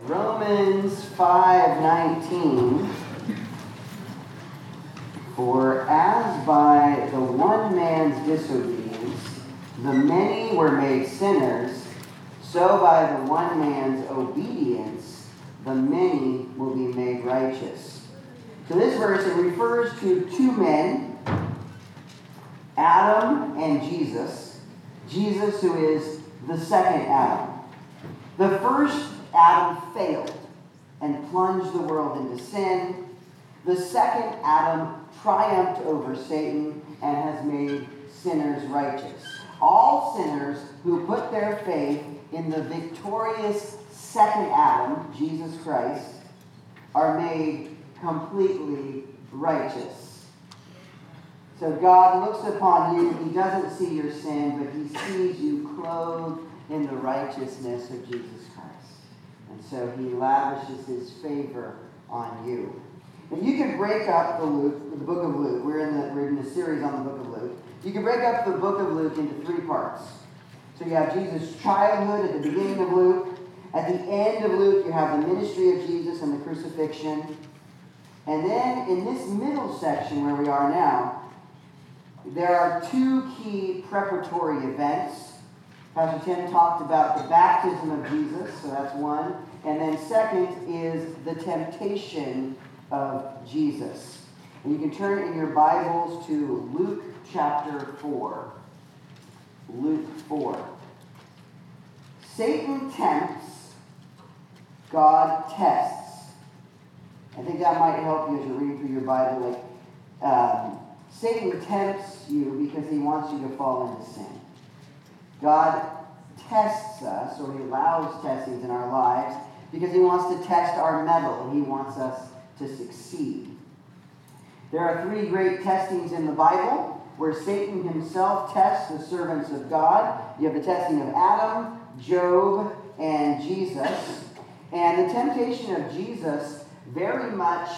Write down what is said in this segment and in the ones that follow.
Romans 5:19 For as by the one man's disobedience the many were made sinners, so by the one man's obedience the many will be made righteous. So this verse it refers to two men, Adam and Jesus. Jesus who is the second Adam. The first Adam failed and plunged the world into sin. The second Adam triumphed over Satan and has made sinners righteous. All sinners who put their faith in the victorious second Adam, Jesus Christ, are made completely righteous. So God looks upon you, He doesn't see your sin, but He sees you clothed in the righteousness of Jesus so He lavishes His favor on you. And you can break up the Luke, the book of Luke. We're in the we're in the series on the book of Luke. You can break up the book of Luke into three parts. So you have Jesus' childhood at the beginning of Luke. At the end of Luke, you have the ministry of Jesus and the crucifixion. And then in this middle section where we are now, there are two key preparatory events. Pastor Tim talked about the baptism of Jesus, so that's one. And then second is the temptation of Jesus. And you can turn in your Bibles to Luke chapter 4. Luke 4. Satan tempts, God tests. I think that might help you as you're reading through your Bible. Like, um, Satan tempts you because he wants you to fall into sin. God tests us, or he allows testings in our lives, because he wants to test our mettle. And He wants us to succeed. There are three great testings in the Bible where Satan himself tests the servants of God. You have the testing of Adam, Job, and Jesus. And the temptation of Jesus very much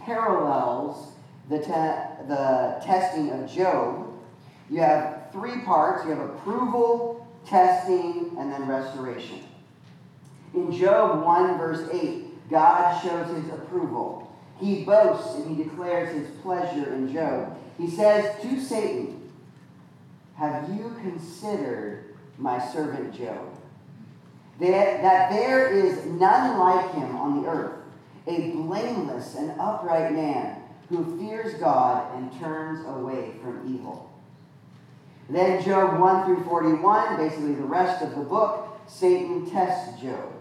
parallels the, te- the testing of Job. You have three parts you have approval, testing, and then restoration. In Job 1, verse 8, God shows his approval. He boasts and he declares his pleasure in Job. He says to Satan, Have you considered my servant Job? That, that there is none like him on the earth, a blameless and upright man who fears God and turns away from evil. Then Job 1 through 41, basically the rest of the book, Satan tests Job.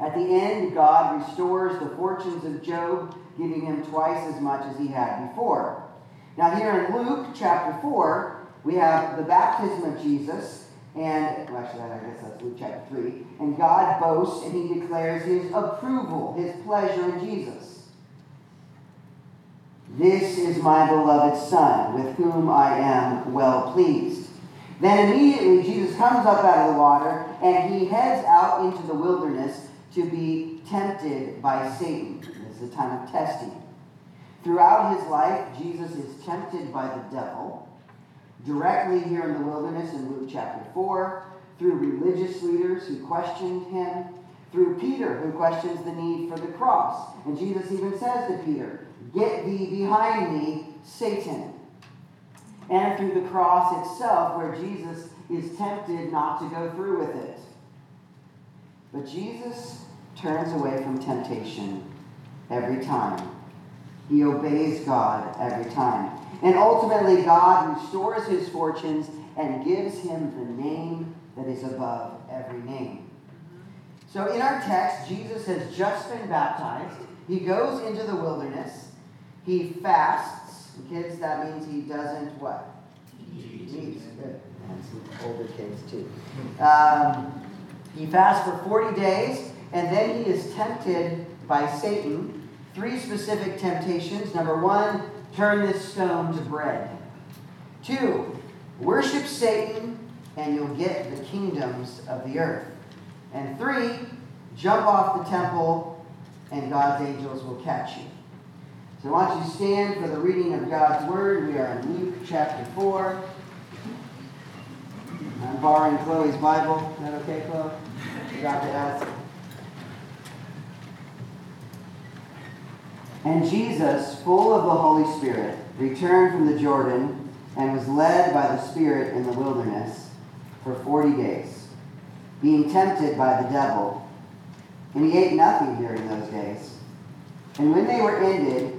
At the end, God restores the fortunes of Job, giving him twice as much as he had before. Now, here in Luke chapter 4, we have the baptism of Jesus, and well, actually, I guess that's Luke chapter 3. And God boasts and he declares his approval, his pleasure in Jesus. This is my beloved Son, with whom I am well pleased. Then immediately Jesus comes up out of the water and he heads out into the wilderness to be tempted by Satan. This is a time of testing. Throughout his life, Jesus is tempted by the devil, directly here in the wilderness in Luke chapter 4, through religious leaders who questioned him, through Peter who questions the need for the cross. And Jesus even says to Peter, Get thee behind me, Satan. And through the cross itself, where Jesus is tempted not to go through with it. But Jesus turns away from temptation every time. He obeys God every time. And ultimately, God restores his fortunes and gives him the name that is above every name. So, in our text, Jesus has just been baptized. He goes into the wilderness. He fasts. Kids, that means he doesn't what? Eats. Good. And some older kids, too. Um, he fasts for 40 days, and then he is tempted by Satan. Three specific temptations. Number one, turn this stone to bread. Two, worship Satan, and you'll get the kingdoms of the earth. And three, jump off the temple, and God's angels will catch you. So why don't you stand for the reading of God's Word? We are in Luke chapter 4. I'm borrowing Chloe's Bible. Is that okay, Chloe? Forgot to ask. And Jesus, full of the Holy Spirit, returned from the Jordan and was led by the Spirit in the wilderness for forty days, being tempted by the devil. And he ate nothing during those days. And when they were ended,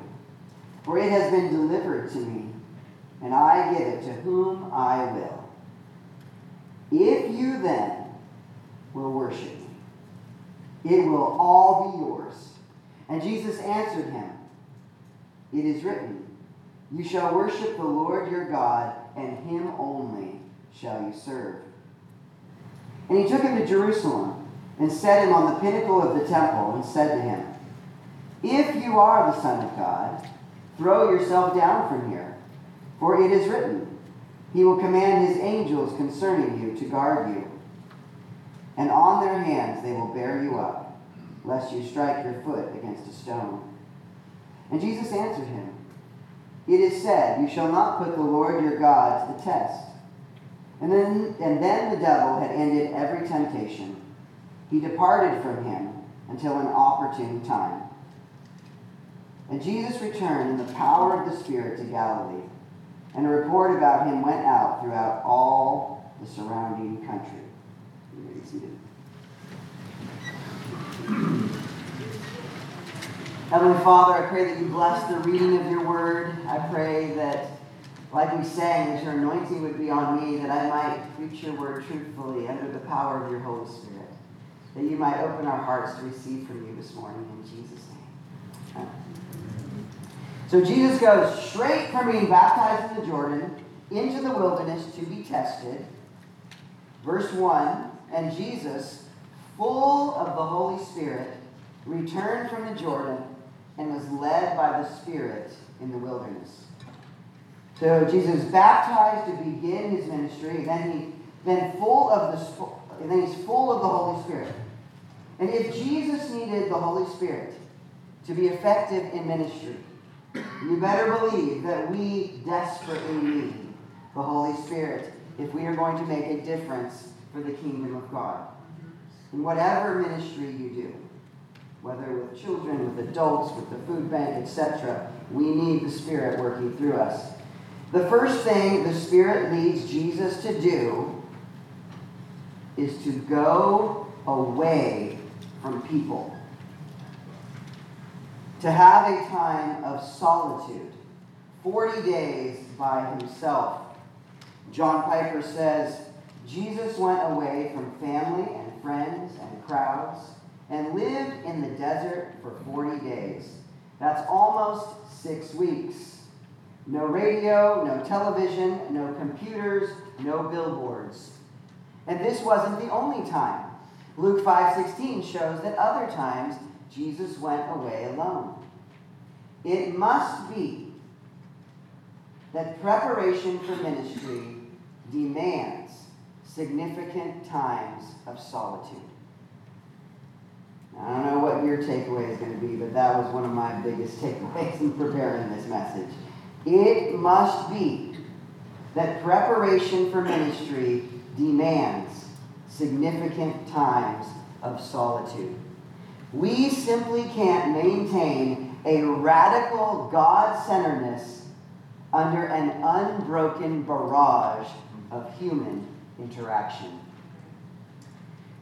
for it has been delivered to me, and I give it to whom I will. If you then will worship me, it will all be yours. And Jesus answered him, It is written, You shall worship the Lord your God, and him only shall you serve. And he took him to Jerusalem and set him on the pinnacle of the temple and said to him, If you are the Son of God, throw yourself down from here, for it is written, He will command His angels concerning you to guard you, and on their hands they will bear you up lest you strike your foot against a stone. And Jesus answered him, It is said, You shall not put the Lord your God to the test. And then, and then the devil had ended every temptation. He departed from him until an opportune time. And Jesus returned in the power of the Spirit to Galilee, and a report about him went out throughout all the surrounding country. Heavenly Father, I pray that you bless the reading of your word. I pray that, like we sang, that your anointing would be on me, that I might preach your word truthfully under the power of your Holy Spirit. That you might open our hearts to receive from you this morning in Jesus' name. So Jesus goes straight from being baptized in the Jordan into the wilderness to be tested. Verse 1 And Jesus, full of the Holy Spirit, returned from the Jordan and was led by the Spirit in the wilderness. So Jesus baptized to begin his ministry, then he then full of the then he's full of the Holy Spirit. And if Jesus needed the Holy Spirit to be effective in ministry, you better believe that we desperately need the Holy Spirit if we are going to make a difference for the kingdom of God. In whatever ministry you do whether with children, with adults, with the food bank, etc. We need the Spirit working through us. The first thing the Spirit leads Jesus to do is to go away from people, to have a time of solitude, 40 days by himself. John Piper says, Jesus went away from family and friends and crowds and lived in the desert for 40 days. That's almost six weeks. No radio, no television, no computers, no billboards. And this wasn't the only time. Luke 5:16 shows that other times Jesus went away alone. It must be that preparation for ministry demands significant times of solitude. I don't know what your takeaway is going to be, but that was one of my biggest takeaways in preparing this message. It must be that preparation for ministry demands significant times of solitude. We simply can't maintain a radical God centeredness under an unbroken barrage of human interaction.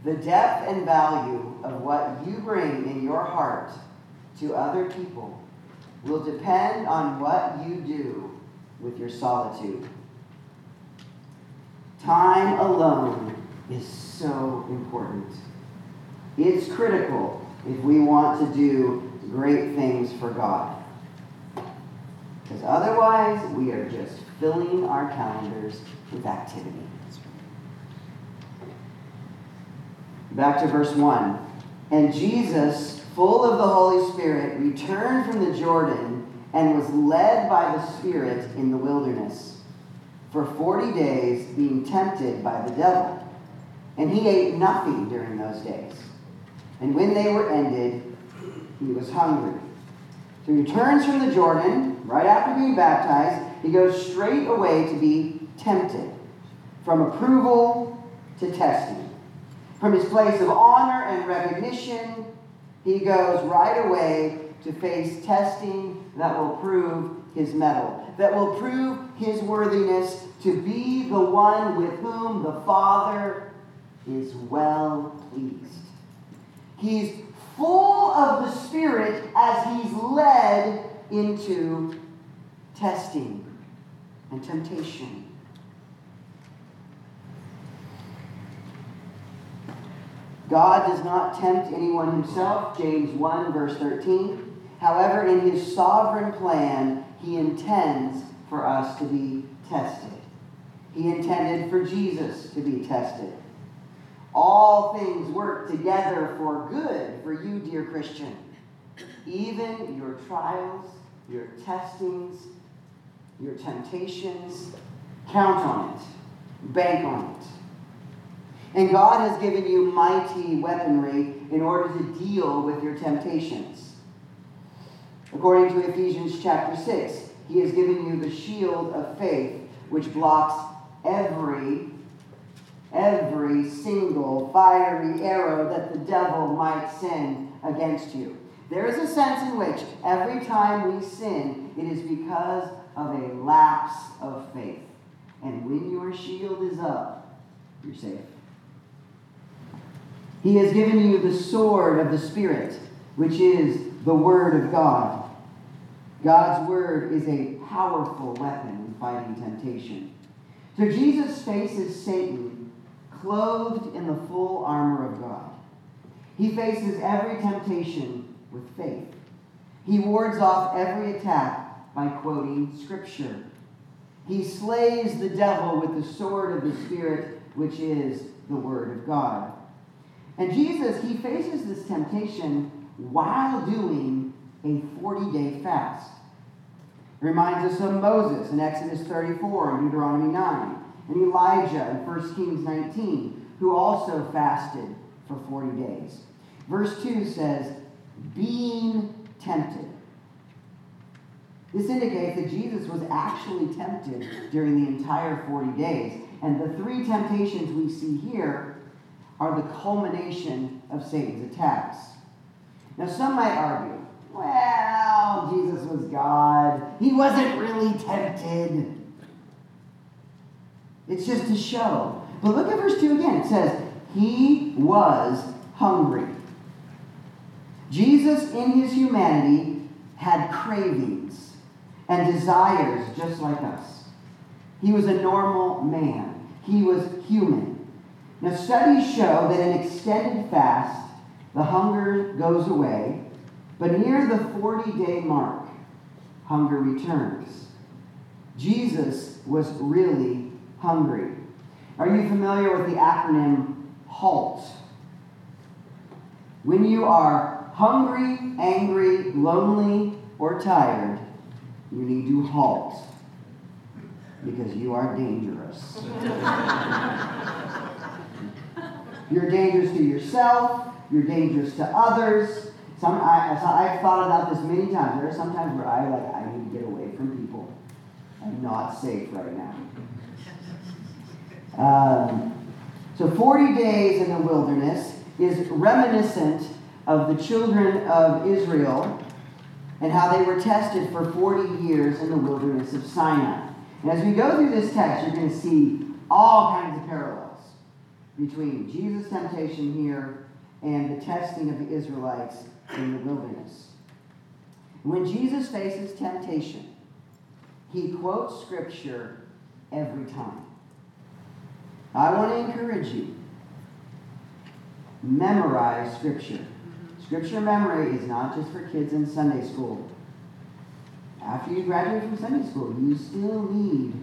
The depth and value of what you bring in your heart to other people will depend on what you do with your solitude. Time alone is so important. It's critical if we want to do great things for God. Because otherwise, we are just filling our calendars with activity. Back to verse 1. And Jesus, full of the Holy Spirit, returned from the Jordan and was led by the Spirit in the wilderness for 40 days, being tempted by the devil. And he ate nothing during those days. And when they were ended, he was hungry. So he returns from the Jordan, right after being baptized. He goes straight away to be tempted, from approval to testing. From his place of honor and recognition, he goes right away to face testing that will prove his mettle, that will prove his worthiness to be the one with whom the Father is well pleased. He's full of the Spirit as he's led into testing and temptation. God does not tempt anyone himself, James 1, verse 13. However, in his sovereign plan, he intends for us to be tested. He intended for Jesus to be tested. All things work together for good for you, dear Christian. Even your trials, your testings, your temptations, count on it, bank on it. And God has given you mighty weaponry in order to deal with your temptations. According to Ephesians chapter 6, He has given you the shield of faith, which blocks every every single fiery arrow that the devil might send against you. There is a sense in which every time we sin, it is because of a lapse of faith. And when your shield is up, you're safe. He has given you the sword of the Spirit, which is the Word of God. God's Word is a powerful weapon in fighting temptation. So Jesus faces Satan clothed in the full armor of God. He faces every temptation with faith. He wards off every attack by quoting Scripture. He slays the devil with the sword of the Spirit, which is the Word of God. And Jesus, he faces this temptation while doing a 40 day fast. Reminds us of Moses in Exodus 34 and Deuteronomy 9, and Elijah in 1 Kings 19, who also fasted for 40 days. Verse 2 says, being tempted. This indicates that Jesus was actually tempted during the entire 40 days. And the three temptations we see here are the culmination of Satan's attacks. Now, some might argue, well, Jesus was God. He wasn't really tempted. It's just a show. But look at verse 2 again. It says, He was hungry. Jesus, in his humanity, had cravings and desires just like us. He was a normal man, he was human. Now, studies show that in extended fast, the hunger goes away, but near the 40 day mark, hunger returns. Jesus was really hungry. Are you familiar with the acronym HALT? When you are hungry, angry, lonely, or tired, you need to halt because you are dangerous. You're dangerous to yourself. You're dangerous to others. Some, I, I've thought about this many times. There are some times where I like I need to get away from people. I'm not safe right now. Um, so 40 days in the wilderness is reminiscent of the children of Israel and how they were tested for 40 years in the wilderness of Sinai. And as we go through this text, you're going to see all kinds of parallels between Jesus' temptation here and the testing of the Israelites in the wilderness. When Jesus faces temptation, he quotes Scripture every time. I want to encourage you memorize Scripture. Mm-hmm. Scripture memory is not just for kids in Sunday school. After you graduate from Sunday school, you still need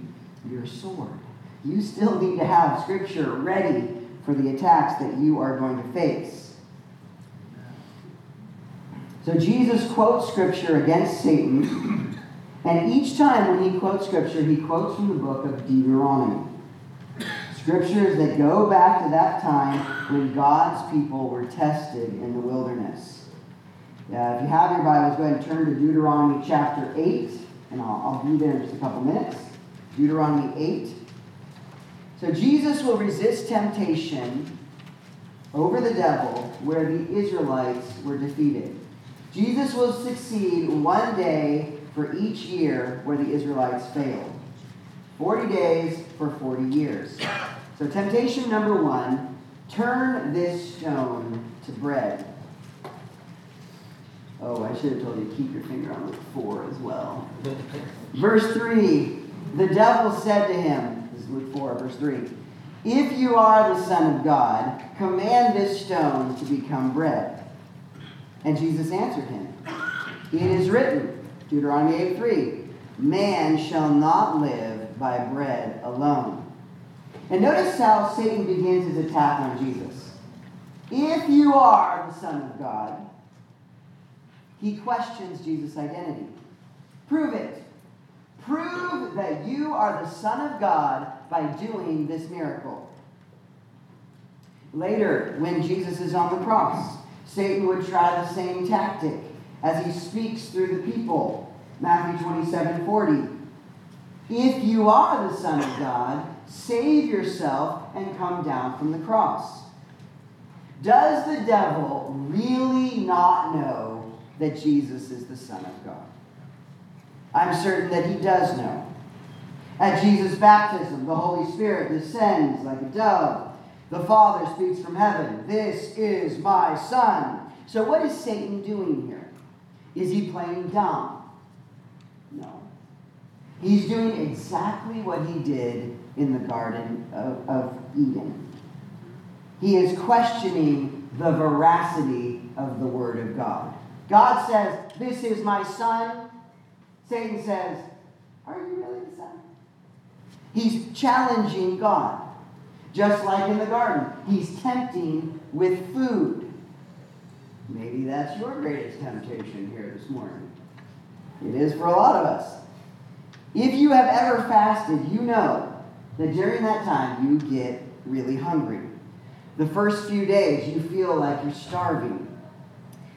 your sword. You still need to have Scripture ready for the attacks that you are going to face. So Jesus quotes scripture against Satan And each time when he quotes scripture, he quotes from the book of Deuteronomy. Scriptures that go back to that time when God's people were tested in the wilderness. If you have your Bibles, go ahead and turn to Deuteronomy chapter 8, and I'll, I'll be there in just a couple minutes. Deuteronomy 8. So Jesus will resist temptation over the devil where the Israelites were defeated. Jesus will succeed one day for each year where the Israelites failed. 40 days for 40 years. So, temptation number one turn this stone to bread. Oh, I should have told you to keep your finger on Luke 4 as well. verse 3 The devil said to him, this is Luke 4, verse 3 If you are the Son of God, command this stone to become bread. And Jesus answered him, It is written, Deuteronomy 8 3, Man shall not live by bread alone. And notice how Satan begins his attack on Jesus. If you are the Son of God, he questions Jesus' identity. Prove it. Prove that you are the Son of God by doing this miracle. Later, when Jesus is on the cross, Satan would try the same tactic as he speaks through the people. Matthew 27 40. If you are the Son of God, save yourself and come down from the cross. Does the devil really not know that Jesus is the Son of God? I'm certain that he does know. At Jesus' baptism, the Holy Spirit descends like a dove. The Father speaks from heaven, This is my Son. So, what is Satan doing here? Is he playing dumb? No. He's doing exactly what he did in the Garden of, of Eden. He is questioning the veracity of the Word of God. God says, This is my Son. Satan says, Are you really the Son? He's challenging God. Just like in the garden, he's tempting with food. Maybe that's your greatest temptation here this morning. It is for a lot of us. If you have ever fasted, you know that during that time you get really hungry. The first few days you feel like you're starving.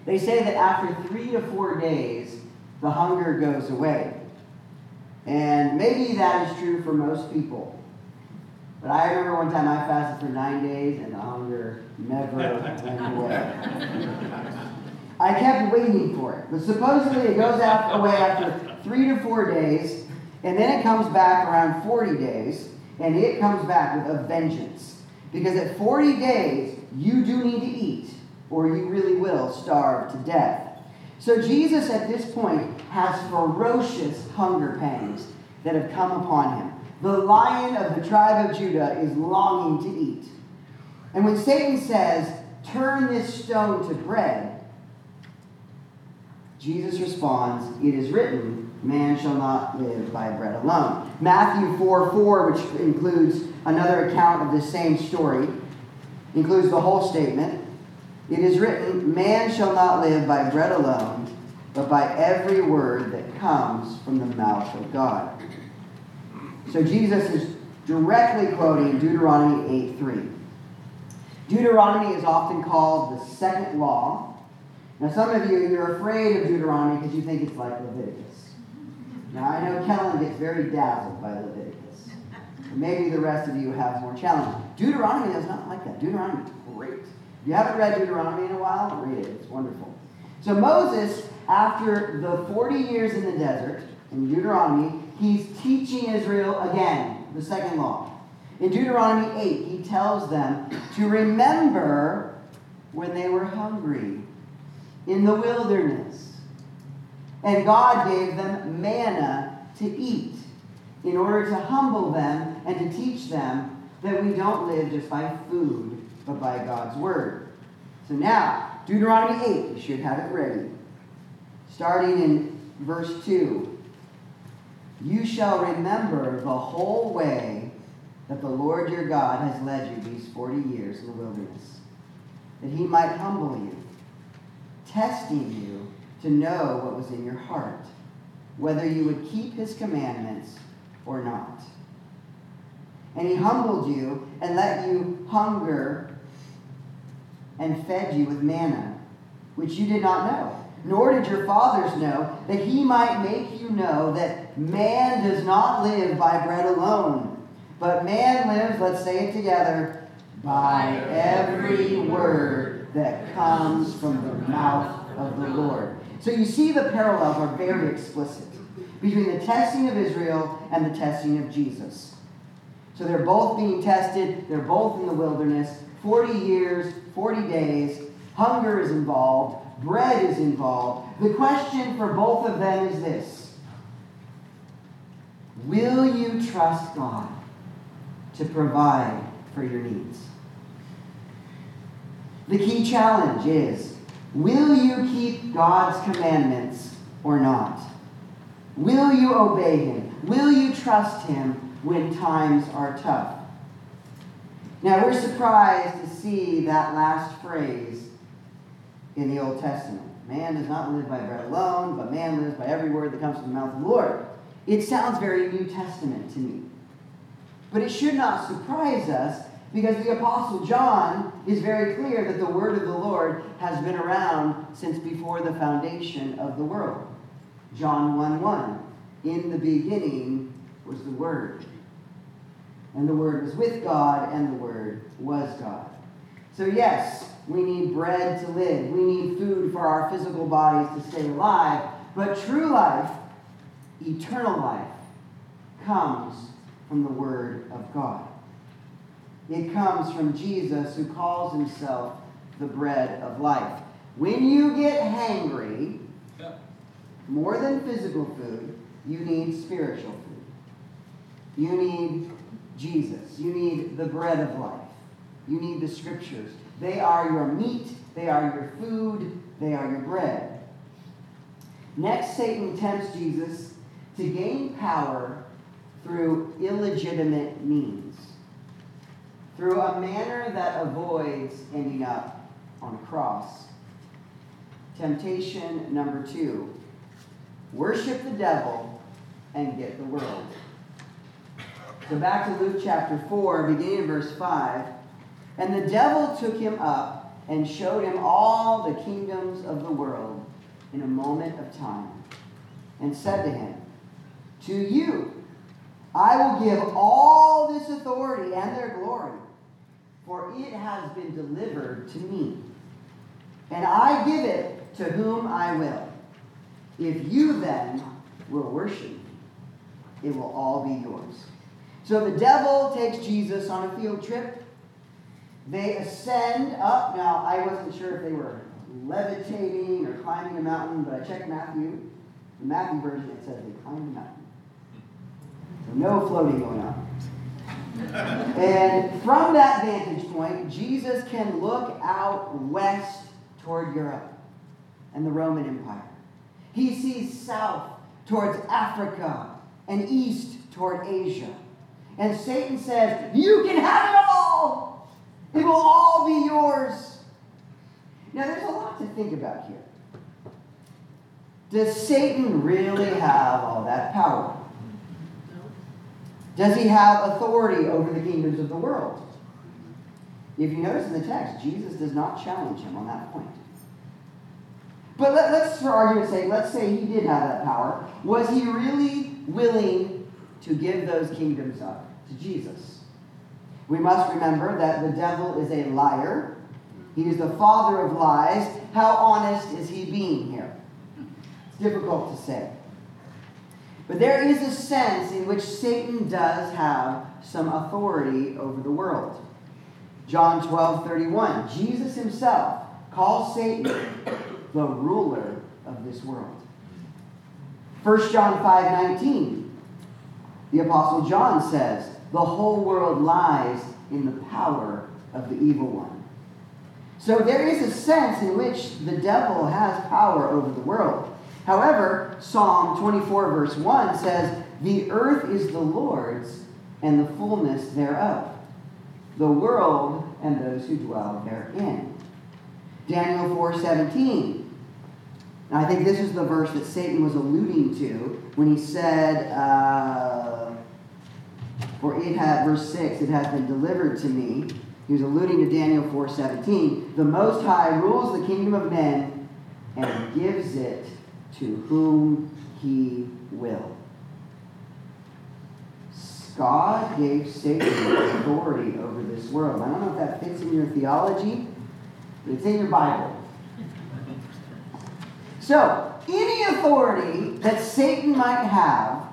They say that after three to four days, the hunger goes away. And maybe that is true for most people. But I remember one time I fasted for nine days and the hunger never went away. I kept waiting for it. But supposedly it goes away after three to four days, and then it comes back around 40 days, and it comes back with a vengeance. Because at 40 days, you do need to eat, or you really will starve to death. So Jesus at this point has ferocious hunger pangs that have come upon him. The lion of the tribe of Judah is longing to eat. And when Satan says, Turn this stone to bread, Jesus responds, It is written, man shall not live by bread alone. Matthew 4 4, which includes another account of the same story, includes the whole statement. It is written, Man shall not live by bread alone, but by every word that comes from the mouth of God. So Jesus is directly quoting Deuteronomy 8 3. Deuteronomy is often called the second law. Now, some of you, you're afraid of Deuteronomy because you think it's like Leviticus. Now, I know Kellen gets very dazzled by Leviticus. Maybe the rest of you have more challenge. Deuteronomy is not like that. Deuteronomy is great. If you haven't read Deuteronomy in a while, read it. It's wonderful. So Moses, after the 40 years in the desert, in Deuteronomy, he's teaching Israel again the second law. In Deuteronomy 8, he tells them to remember when they were hungry in the wilderness. And God gave them manna to eat in order to humble them and to teach them that we don't live just by food, but by God's word. So now, Deuteronomy 8, you should have it ready. Starting in verse 2. You shall remember the whole way that the Lord your God has led you these 40 years in the wilderness, that he might humble you, testing you to know what was in your heart, whether you would keep his commandments or not. And he humbled you and let you hunger and fed you with manna, which you did not know, nor did your fathers know, that he might make you know that man does not live by bread alone, but man lives, let's say it together, by every word that comes from the mouth of the Lord. So you see the parallels are very explicit between the testing of Israel and the testing of Jesus. So they're both being tested, they're both in the wilderness. 40 years, 40 days, hunger is involved, bread is involved. The question for both of them is this Will you trust God to provide for your needs? The key challenge is Will you keep God's commandments or not? Will you obey Him? Will you trust Him when times are tough? Now, we're surprised to see that last phrase in the Old Testament. Man does not live by bread alone, but man lives by every word that comes from the mouth of the Lord. It sounds very New Testament to me. But it should not surprise us because the Apostle John is very clear that the word of the Lord has been around since before the foundation of the world. John 1 1. In the beginning was the Word. And the Word was with God, and the Word was God. So, yes, we need bread to live. We need food for our physical bodies to stay alive. But true life, eternal life, comes from the Word of God. It comes from Jesus, who calls himself the bread of life. When you get hangry, more than physical food, you need spiritual food. You need Jesus. You need the bread of life. You need the scriptures. They are your meat, they are your food, they are your bread. Next, Satan tempts Jesus to gain power through illegitimate means, through a manner that avoids ending up on a cross. Temptation number two worship the devil and get the world. So back to Luke chapter 4, beginning in verse 5. And the devil took him up and showed him all the kingdoms of the world in a moment of time, and said to him, To you I will give all this authority and their glory, for it has been delivered to me. And I give it to whom I will. If you then will worship me, it will all be yours. So the devil takes Jesus on a field trip. They ascend up. Now, I wasn't sure if they were levitating or climbing a mountain, but I checked Matthew. The Matthew version, it says they climbed a mountain. So no floating going on. and from that vantage point, Jesus can look out west toward Europe and the Roman Empire. He sees south towards Africa and east toward Asia. And Satan says, You can have it all. It will all be yours. Now, there's a lot to think about here. Does Satan really have all that power? Does he have authority over the kingdoms of the world? If you notice in the text, Jesus does not challenge him on that point. But let, us, for argument's sake, let's say he did have that power. Was he really willing to give those kingdoms up to Jesus? We must remember that the devil is a liar. He is the father of lies. How honest is he being here? It's difficult to say. But there is a sense in which Satan does have some authority over the world. John 12, 31. Jesus himself calls Satan the ruler of this world. 1 John 5 19, the Apostle John says, The whole world lies in the power of the evil one. So there is a sense in which the devil has power over the world. However, Psalm 24, verse 1 says, The earth is the Lord's and the fullness thereof, the world and those who dwell therein. Daniel 4:17 And I think this is the verse that Satan was alluding to when he said, uh, For it had, verse 6, it has been delivered to me. He was alluding to Daniel 4.17. The Most High rules the kingdom of men and gives it to whom he will. God gave Satan authority over this world. I don't know if that fits in your theology, but it's in your Bible. So, any authority that Satan might have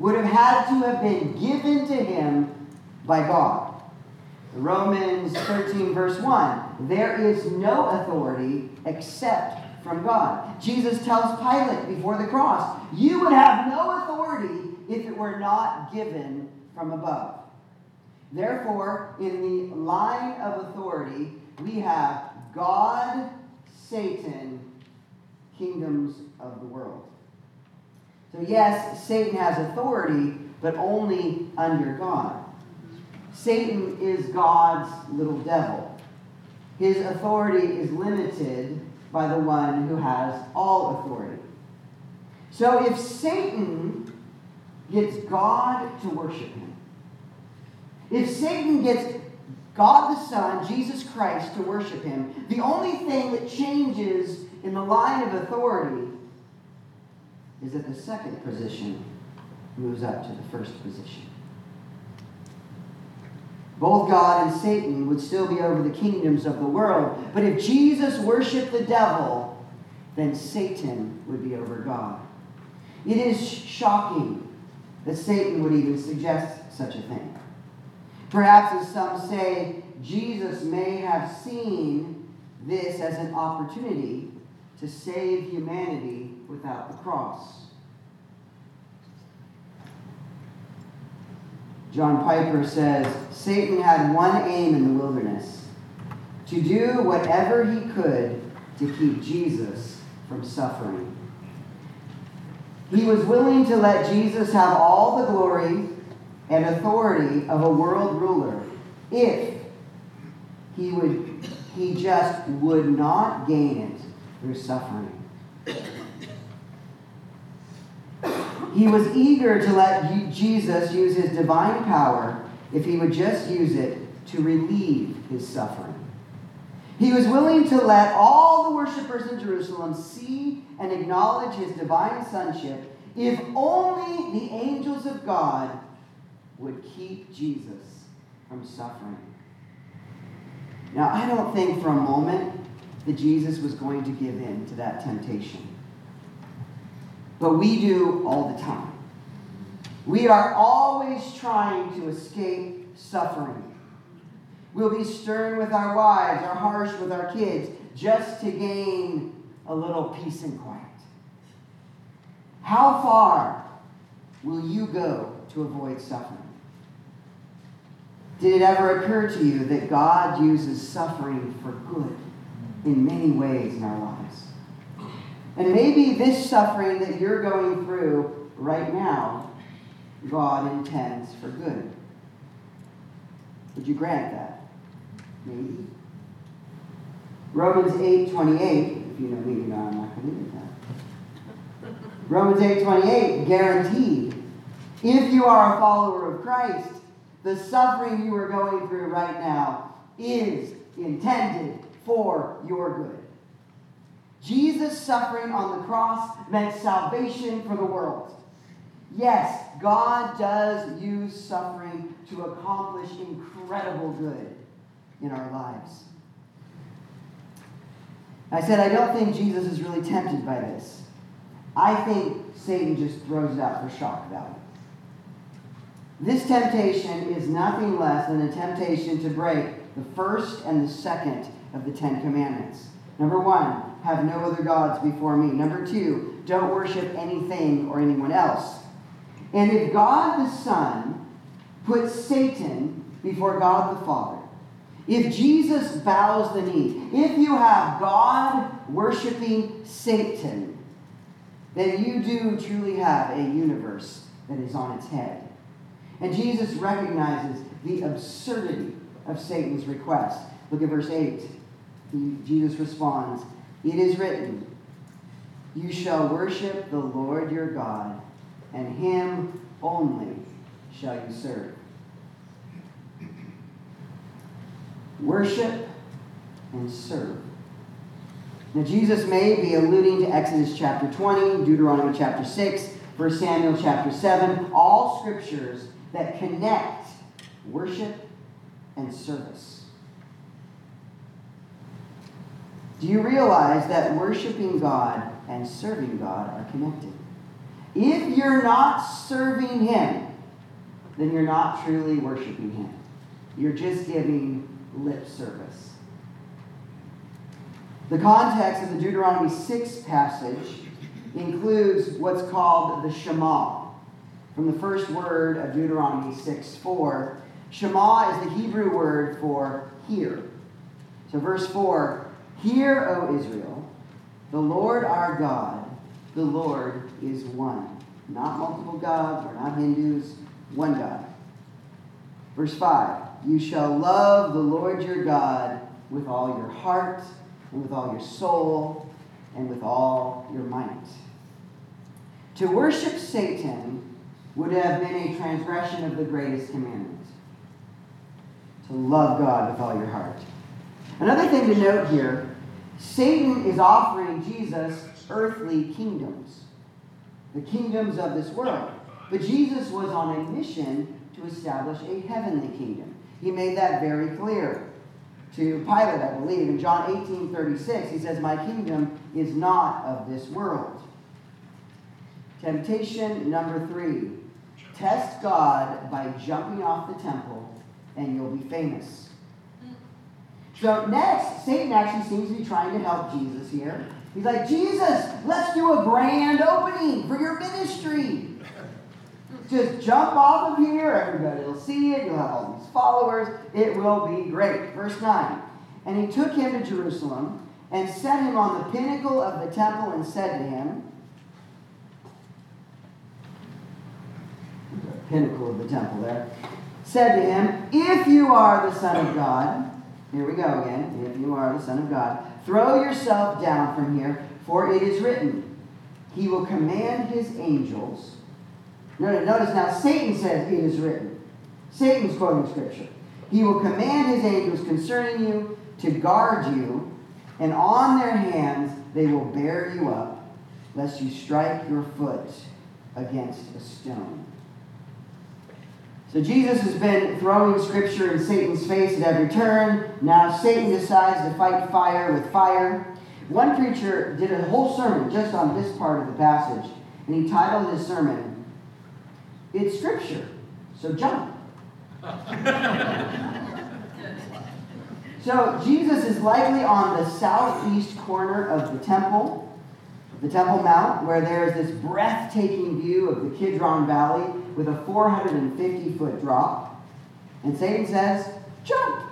would have had to have been given to him by God. Romans 13, verse 1 there is no authority except from God. Jesus tells Pilate before the cross, You would have no authority if it were not given from above. Therefore, in the line of authority, we have God, Satan, kingdoms of the world. So, yes, Satan has authority, but only under God. Satan is God's little devil. His authority is limited by the one who has all authority. So, if Satan gets God to worship him, if Satan gets God the Son, Jesus Christ, to worship him, the only thing that changes in the line of authority is that the second position moves up to the first position. Both God and Satan would still be over the kingdoms of the world, but if Jesus worshiped the devil, then Satan would be over God. It is shocking that Satan would even suggest such a thing. Perhaps, as some say, Jesus may have seen this as an opportunity to save humanity without the cross. John Piper says Satan had one aim in the wilderness to do whatever he could to keep Jesus from suffering. He was willing to let Jesus have all the glory and authority of a world ruler if he would he just would not gain it through suffering. He was eager to let Jesus use his divine power if he would just use it to relieve his suffering. He was willing to let all the worshippers in Jerusalem see and acknowledge his divine sonship if only the angels of God would keep Jesus from suffering. Now, I don't think for a moment that Jesus was going to give in to that temptation. But we do all the time. We are always trying to escape suffering. We'll be stern with our wives or harsh with our kids just to gain a little peace and quiet. How far will you go to avoid suffering? Did it ever occur to you that God uses suffering for good in many ways in our lives? And maybe this suffering that you're going through right now, God intends for good. Would you grant that? Maybe. Romans 8 28, if you know me, you know I'm not going to leave that. Romans 8 28, guaranteed. If you are a follower of Christ, the suffering you are going through right now is intended for your good. Jesus' suffering on the cross meant salvation for the world. Yes, God does use suffering to accomplish incredible good in our lives. I said, I don't think Jesus is really tempted by this. I think Satan just throws it out for shock value. This temptation is nothing less than a temptation to break the first and the second of the Ten Commandments. Number one, have no other gods before me. Number two, don't worship anything or anyone else. And if God the Son puts Satan before God the Father, if Jesus bows the knee, if you have God worshiping Satan, then you do truly have a universe that is on its head. And Jesus recognizes the absurdity of Satan's request. Look at verse 8. He, Jesus responds, It is written, You shall worship the Lord your God, and him only shall you serve. Worship and serve. Now, Jesus may be alluding to Exodus chapter 20, Deuteronomy chapter 6, 1 Samuel chapter 7, all scriptures that connect worship and service. Do you realize that worshiping God and serving God are connected? If you're not serving Him, then you're not truly worshiping Him. You're just giving lip service. The context of the Deuteronomy 6 passage includes what's called the Shema. From the first word of Deuteronomy 6 4, Shema is the Hebrew word for hear. So, verse 4 Hear, O Israel, the Lord our God, the Lord is one. Not multiple gods, we're not Hindus, one God. Verse 5 You shall love the Lord your God with all your heart, and with all your soul, and with all your might. To worship Satan would have been a transgression of the greatest commandment to love God with all your heart. Another thing to note here Satan is offering Jesus earthly kingdoms, the kingdoms of this world. But Jesus was on a mission to establish a heavenly kingdom. He made that very clear to Pilate, I believe. In John 18 36, he says, My kingdom is not of this world. Temptation number three test God by jumping off the temple, and you'll be famous. So, next, Satan actually seems to be trying to help Jesus here. He's like, Jesus, let's do a grand opening for your ministry. Just jump off of here, everybody will see it, you'll have all these followers, it will be great. Verse 9 And he took him to Jerusalem and set him on the pinnacle of the temple and said to him, the pinnacle of the temple there, said to him, If you are the Son of God, here we go again, if you are the Son of God, throw yourself down from here, for it is written, He will command His angels. Notice now, Satan says, It is written. Satan's quoting Scripture. He will command His angels concerning you to guard you, and on their hands they will bear you up, lest you strike your foot against a stone. So Jesus has been throwing scripture in Satan's face at every turn. Now Satan decides to fight fire with fire. One preacher did a whole sermon just on this part of the passage, and he titled his sermon, It's Scripture, so jump. so Jesus is likely on the southeast corner of the temple, the Temple Mount, where there is this breathtaking view of the Kidron Valley with a 450 foot drop. And Satan says, Jump!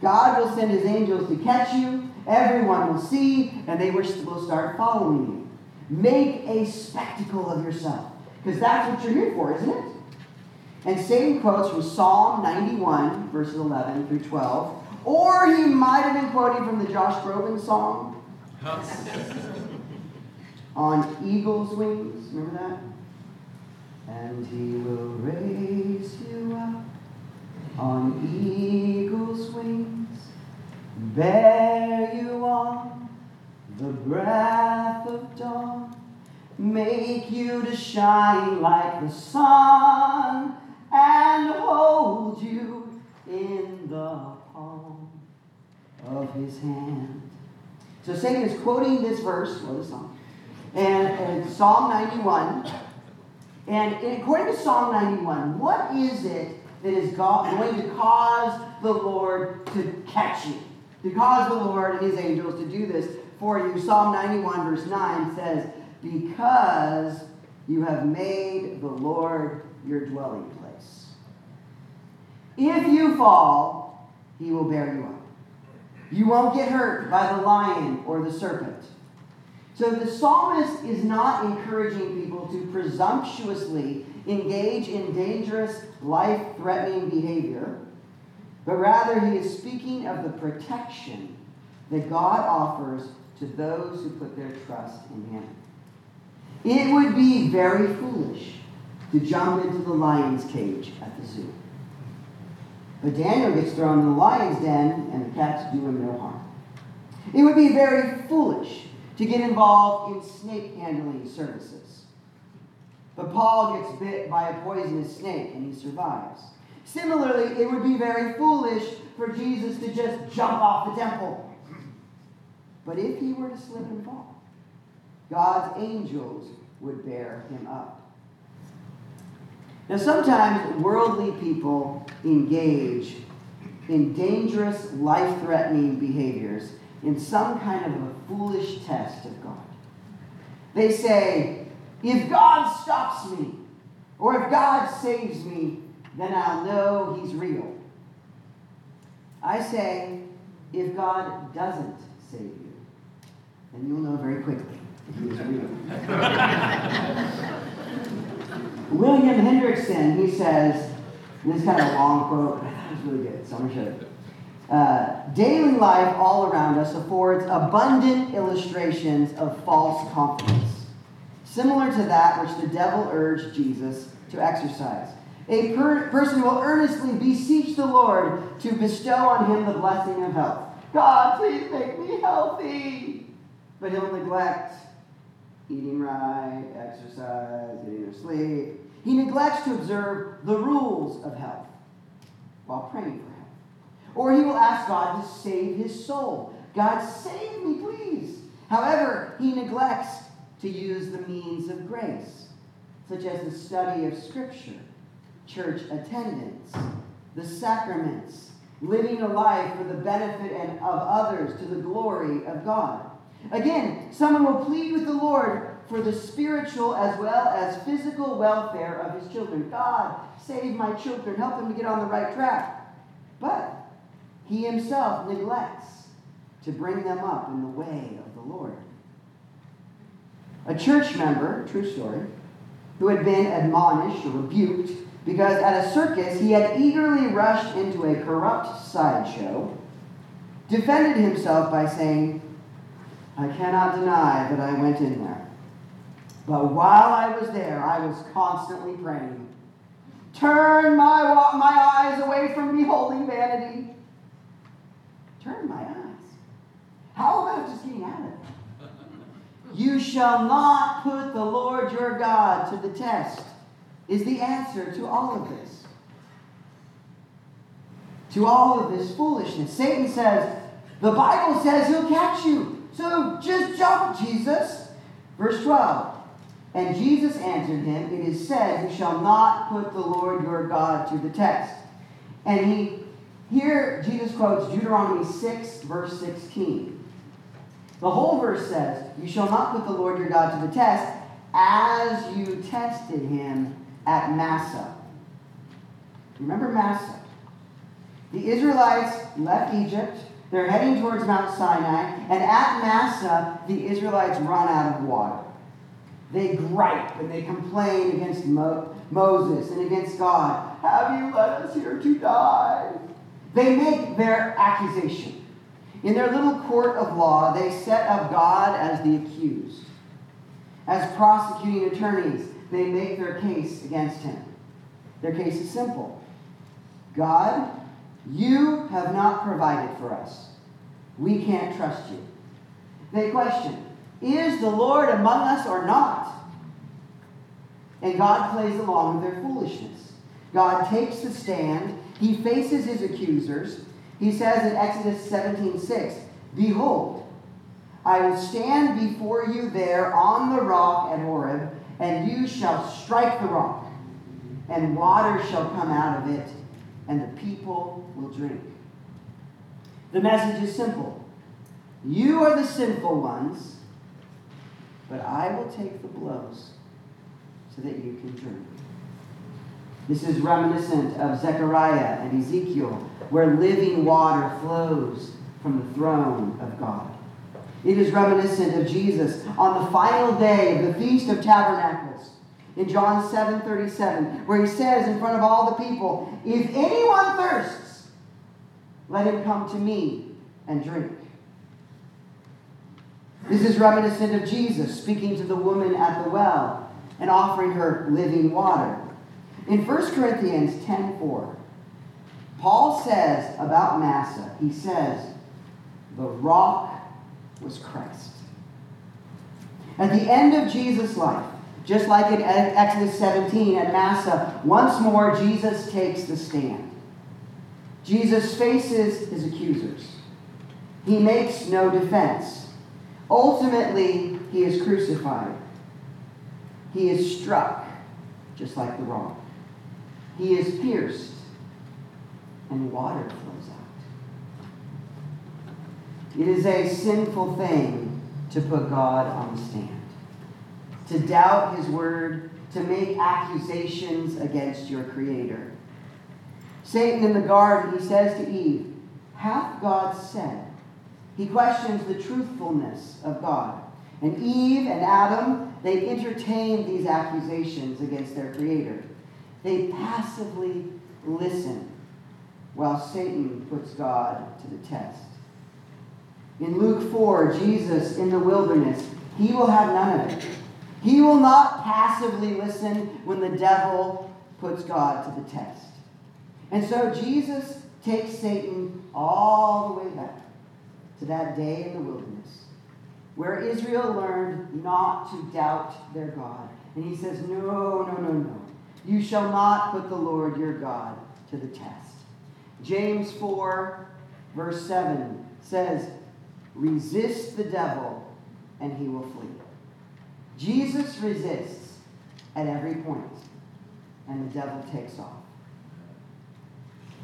God will send his angels to catch you. Everyone will see, and they will start following you. Make a spectacle of yourself. Because that's what you're here for, isn't it? And Satan quotes from Psalm 91, verses 11 through 12. Or he might have been quoting from the Josh Groban song on eagle's wings. Remember that? and he will raise you up on eagle's wings, bear you on the breath of dawn, make you to shine like the sun, and hold you in the palm of his hand. So Satan is quoting this verse, or the song, and, and Psalm 91. And according to Psalm 91, what is it that is going to cause the Lord to catch you? To cause the Lord and his angels to do this for you. Psalm 91, verse 9 says, Because you have made the Lord your dwelling place. If you fall, he will bear you up. You won't get hurt by the lion or the serpent. So the psalmist is not encouraging people to presumptuously engage in dangerous, life threatening behavior, but rather he is speaking of the protection that God offers to those who put their trust in him. It would be very foolish to jump into the lion's cage at the zoo. But Daniel gets thrown in the lion's den, and the cats do him no harm. It would be very foolish to get involved in snake handling services. But Paul gets bit by a poisonous snake and he survives. Similarly, it would be very foolish for Jesus to just jump off the temple. But if he were to slip and fall, God's angels would bear him up. Now, sometimes worldly people engage in dangerous, life threatening behaviors in some kind of a foolish test of God. They say, if God stops me, or if God saves me, then I'll know He's real. I say, if God doesn't save you, then you'll know very quickly He is real. William Hendriksen, he says, this is kind of a long quote, but I thought it was really good, so I'm going to show it. Uh, daily life all around us affords abundant illustrations of false confidence, similar to that which the devil urged Jesus to exercise. A per- person will earnestly beseech the Lord to bestow on him the blessing of health. God, please make me healthy. But he'll neglect eating right, exercise, sleep. He neglects to observe the rules of health while praying for health. Or he will ask God to save his soul. God, save me, please. However, he neglects to use the means of grace, such as the study of Scripture, church attendance, the sacraments, living a life for the benefit and of others to the glory of God. Again, someone will plead with the Lord for the spiritual as well as physical welfare of his children. God, save my children, help them to get on the right track. But he himself neglects to bring them up in the way of the Lord. A church member, true story, who had been admonished or rebuked because at a circus he had eagerly rushed into a corrupt sideshow, defended himself by saying, I cannot deny that I went in there. But while I was there, I was constantly praying. Turn my, my eyes away from beholding vanity. Turn my eyes. How about just getting out of it? You shall not put the Lord your God to the test, is the answer to all of this. To all of this foolishness. Satan says, the Bible says he'll catch you. So just jump, Jesus. Verse 12. And Jesus answered him, It is said, You shall not put the Lord your God to the test. And he here Jesus quotes Deuteronomy 6, verse 16. The whole verse says, You shall not put the Lord your God to the test as you tested him at Massah. Remember Massah? The Israelites left Egypt. They're heading towards Mount Sinai. And at Massah, the Israelites run out of water. They gripe and they complain against Mo- Moses and against God. Have you let us here to die? They make their accusation. In their little court of law, they set up God as the accused. As prosecuting attorneys, they make their case against him. Their case is simple God, you have not provided for us. We can't trust you. They question Is the Lord among us or not? And God plays along with their foolishness. God takes the stand. He faces his accusers. He says in Exodus 17 6, Behold, I will stand before you there on the rock at Horeb, and you shall strike the rock, and water shall come out of it, and the people will drink. The message is simple You are the sinful ones, but I will take the blows so that you can drink. This is reminiscent of Zechariah and Ezekiel, where living water flows from the throne of God. It is reminiscent of Jesus on the final day of the Feast of Tabernacles in John 7 37, where he says in front of all the people, If anyone thirsts, let him come to me and drink. This is reminiscent of Jesus speaking to the woman at the well and offering her living water. In 1 Corinthians 10:4, Paul says about Massah, he says, the rock was Christ. At the end of Jesus' life, just like in Exodus 17 at Massah, once more Jesus takes the stand. Jesus faces his accusers. He makes no defense. Ultimately, he is crucified. He is struck, just like the rock. He is pierced, and water flows out. It is a sinful thing to put God on the stand to doubt his word, to make accusations against your creator. Satan in the garden, he says to Eve, Hath God said? He questions the truthfulness of God. And Eve and Adam, they entertain these accusations against their creator. They passively listen while Satan puts God to the test. In Luke 4, Jesus in the wilderness, he will have none of it. He will not passively listen when the devil puts God to the test. And so Jesus takes Satan all the way back to that day in the wilderness where Israel learned not to doubt their God. And he says, No, no, no, no. You shall not put the Lord your God to the test. James 4, verse 7 says, Resist the devil, and he will flee. Jesus resists at every point, and the devil takes off.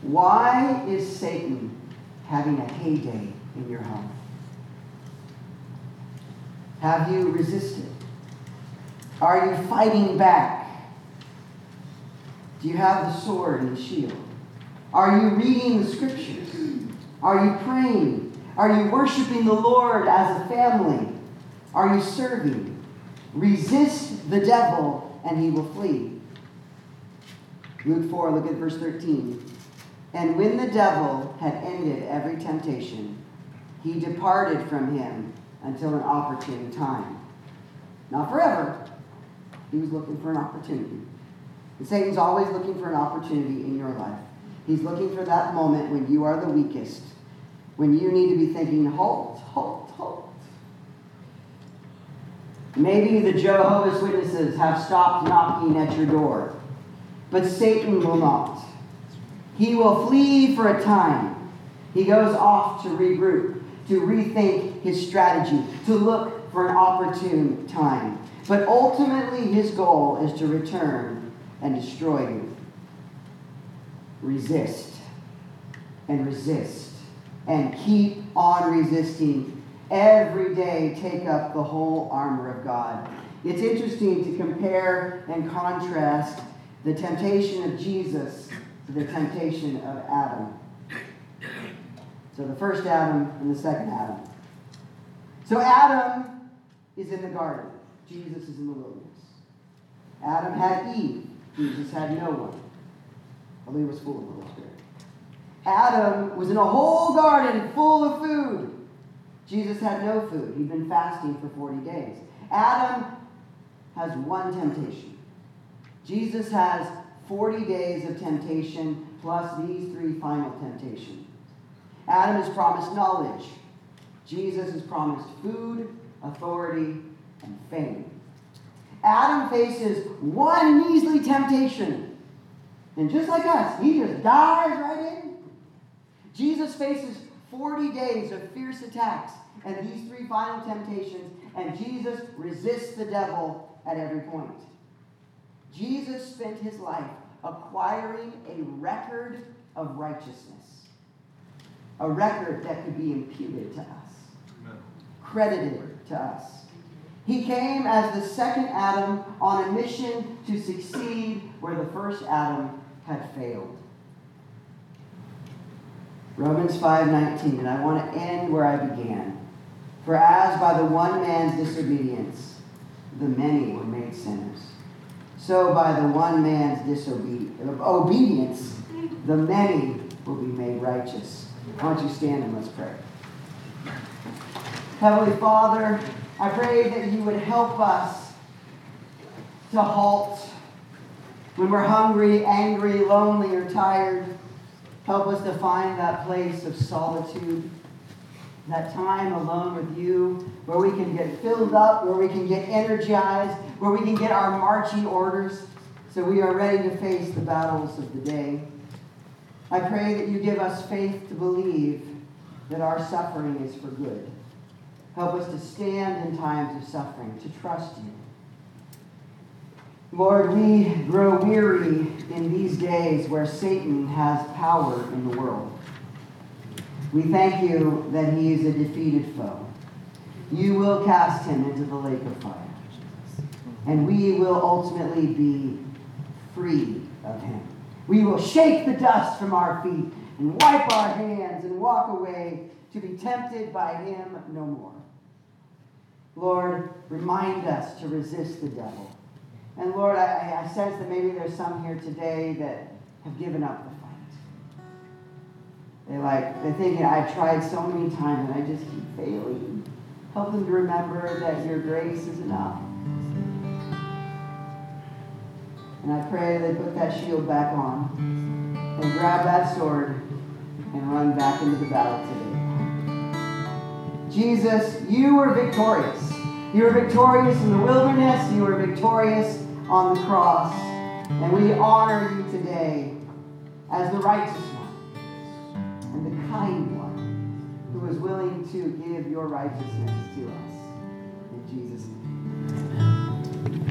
Why is Satan having a heyday in your home? Have you resisted? Are you fighting back? Do you have the sword and the shield? Are you reading the scriptures? Are you praying? Are you worshiping the Lord as a family? Are you serving? Resist the devil, and he will flee. Luke 4, look at verse 13. And when the devil had ended every temptation, he departed from him until an opportune time. Not forever. He was looking for an opportunity. And Satan's always looking for an opportunity in your life. He's looking for that moment when you are the weakest, when you need to be thinking, halt, halt, halt. Maybe the Jehovah's Witnesses have stopped knocking at your door, but Satan will not. He will flee for a time. He goes off to regroup, to rethink his strategy, to look for an opportune time. But ultimately, his goal is to return and destroy you. Resist and resist and keep on resisting every day take up the whole armor of God. It's interesting to compare and contrast the temptation of Jesus to the temptation of Adam. So the first Adam and the second Adam. So Adam is in the garden. Jesus is in the wilderness. Adam had Eve. Jesus had no one. Although he was full of the Holy Spirit. Adam was in a whole garden full of food. Jesus had no food. He'd been fasting for 40 days. Adam has one temptation. Jesus has 40 days of temptation plus these three final temptations. Adam is promised knowledge. Jesus is promised food, authority, and fame. Adam faces one measly temptation. And just like us, he just dives right in. Jesus faces 40 days of fierce attacks and these three final temptations, and Jesus resists the devil at every point. Jesus spent his life acquiring a record of righteousness, a record that could be imputed to us, Amen. credited to us. He came as the second Adam on a mission to succeed where the first Adam had failed. Romans 5:19, and I want to end where I began. For as by the one man's disobedience the many were made sinners, so by the one man's disobedience the many will be made righteous. Why don't you stand and let's pray. Heavenly Father, I pray that you would help us to halt when we're hungry, angry, lonely, or tired. Help us to find that place of solitude, that time alone with you, where we can get filled up, where we can get energized, where we can get our marching orders so we are ready to face the battles of the day. I pray that you give us faith to believe that our suffering is for good. Help us to stand in times of suffering, to trust you. Lord, we grow weary in these days where Satan has power in the world. We thank you that he is a defeated foe. You will cast him into the lake of fire. And we will ultimately be free of him. We will shake the dust from our feet and wipe our hands and walk away to be tempted by him no more. Lord, remind us to resist the devil. And Lord, I, I sense that maybe there's some here today that have given up the fight. They like they're thinking, I've tried so many times and I just keep failing. Help them to remember that your grace is enough. And I pray they put that shield back on and grab that sword and run back into the battle today. Jesus, you were victorious. You were victorious in the wilderness. You were victorious on the cross. And we honor you today as the righteous one and the kind one who is willing to give your righteousness to us.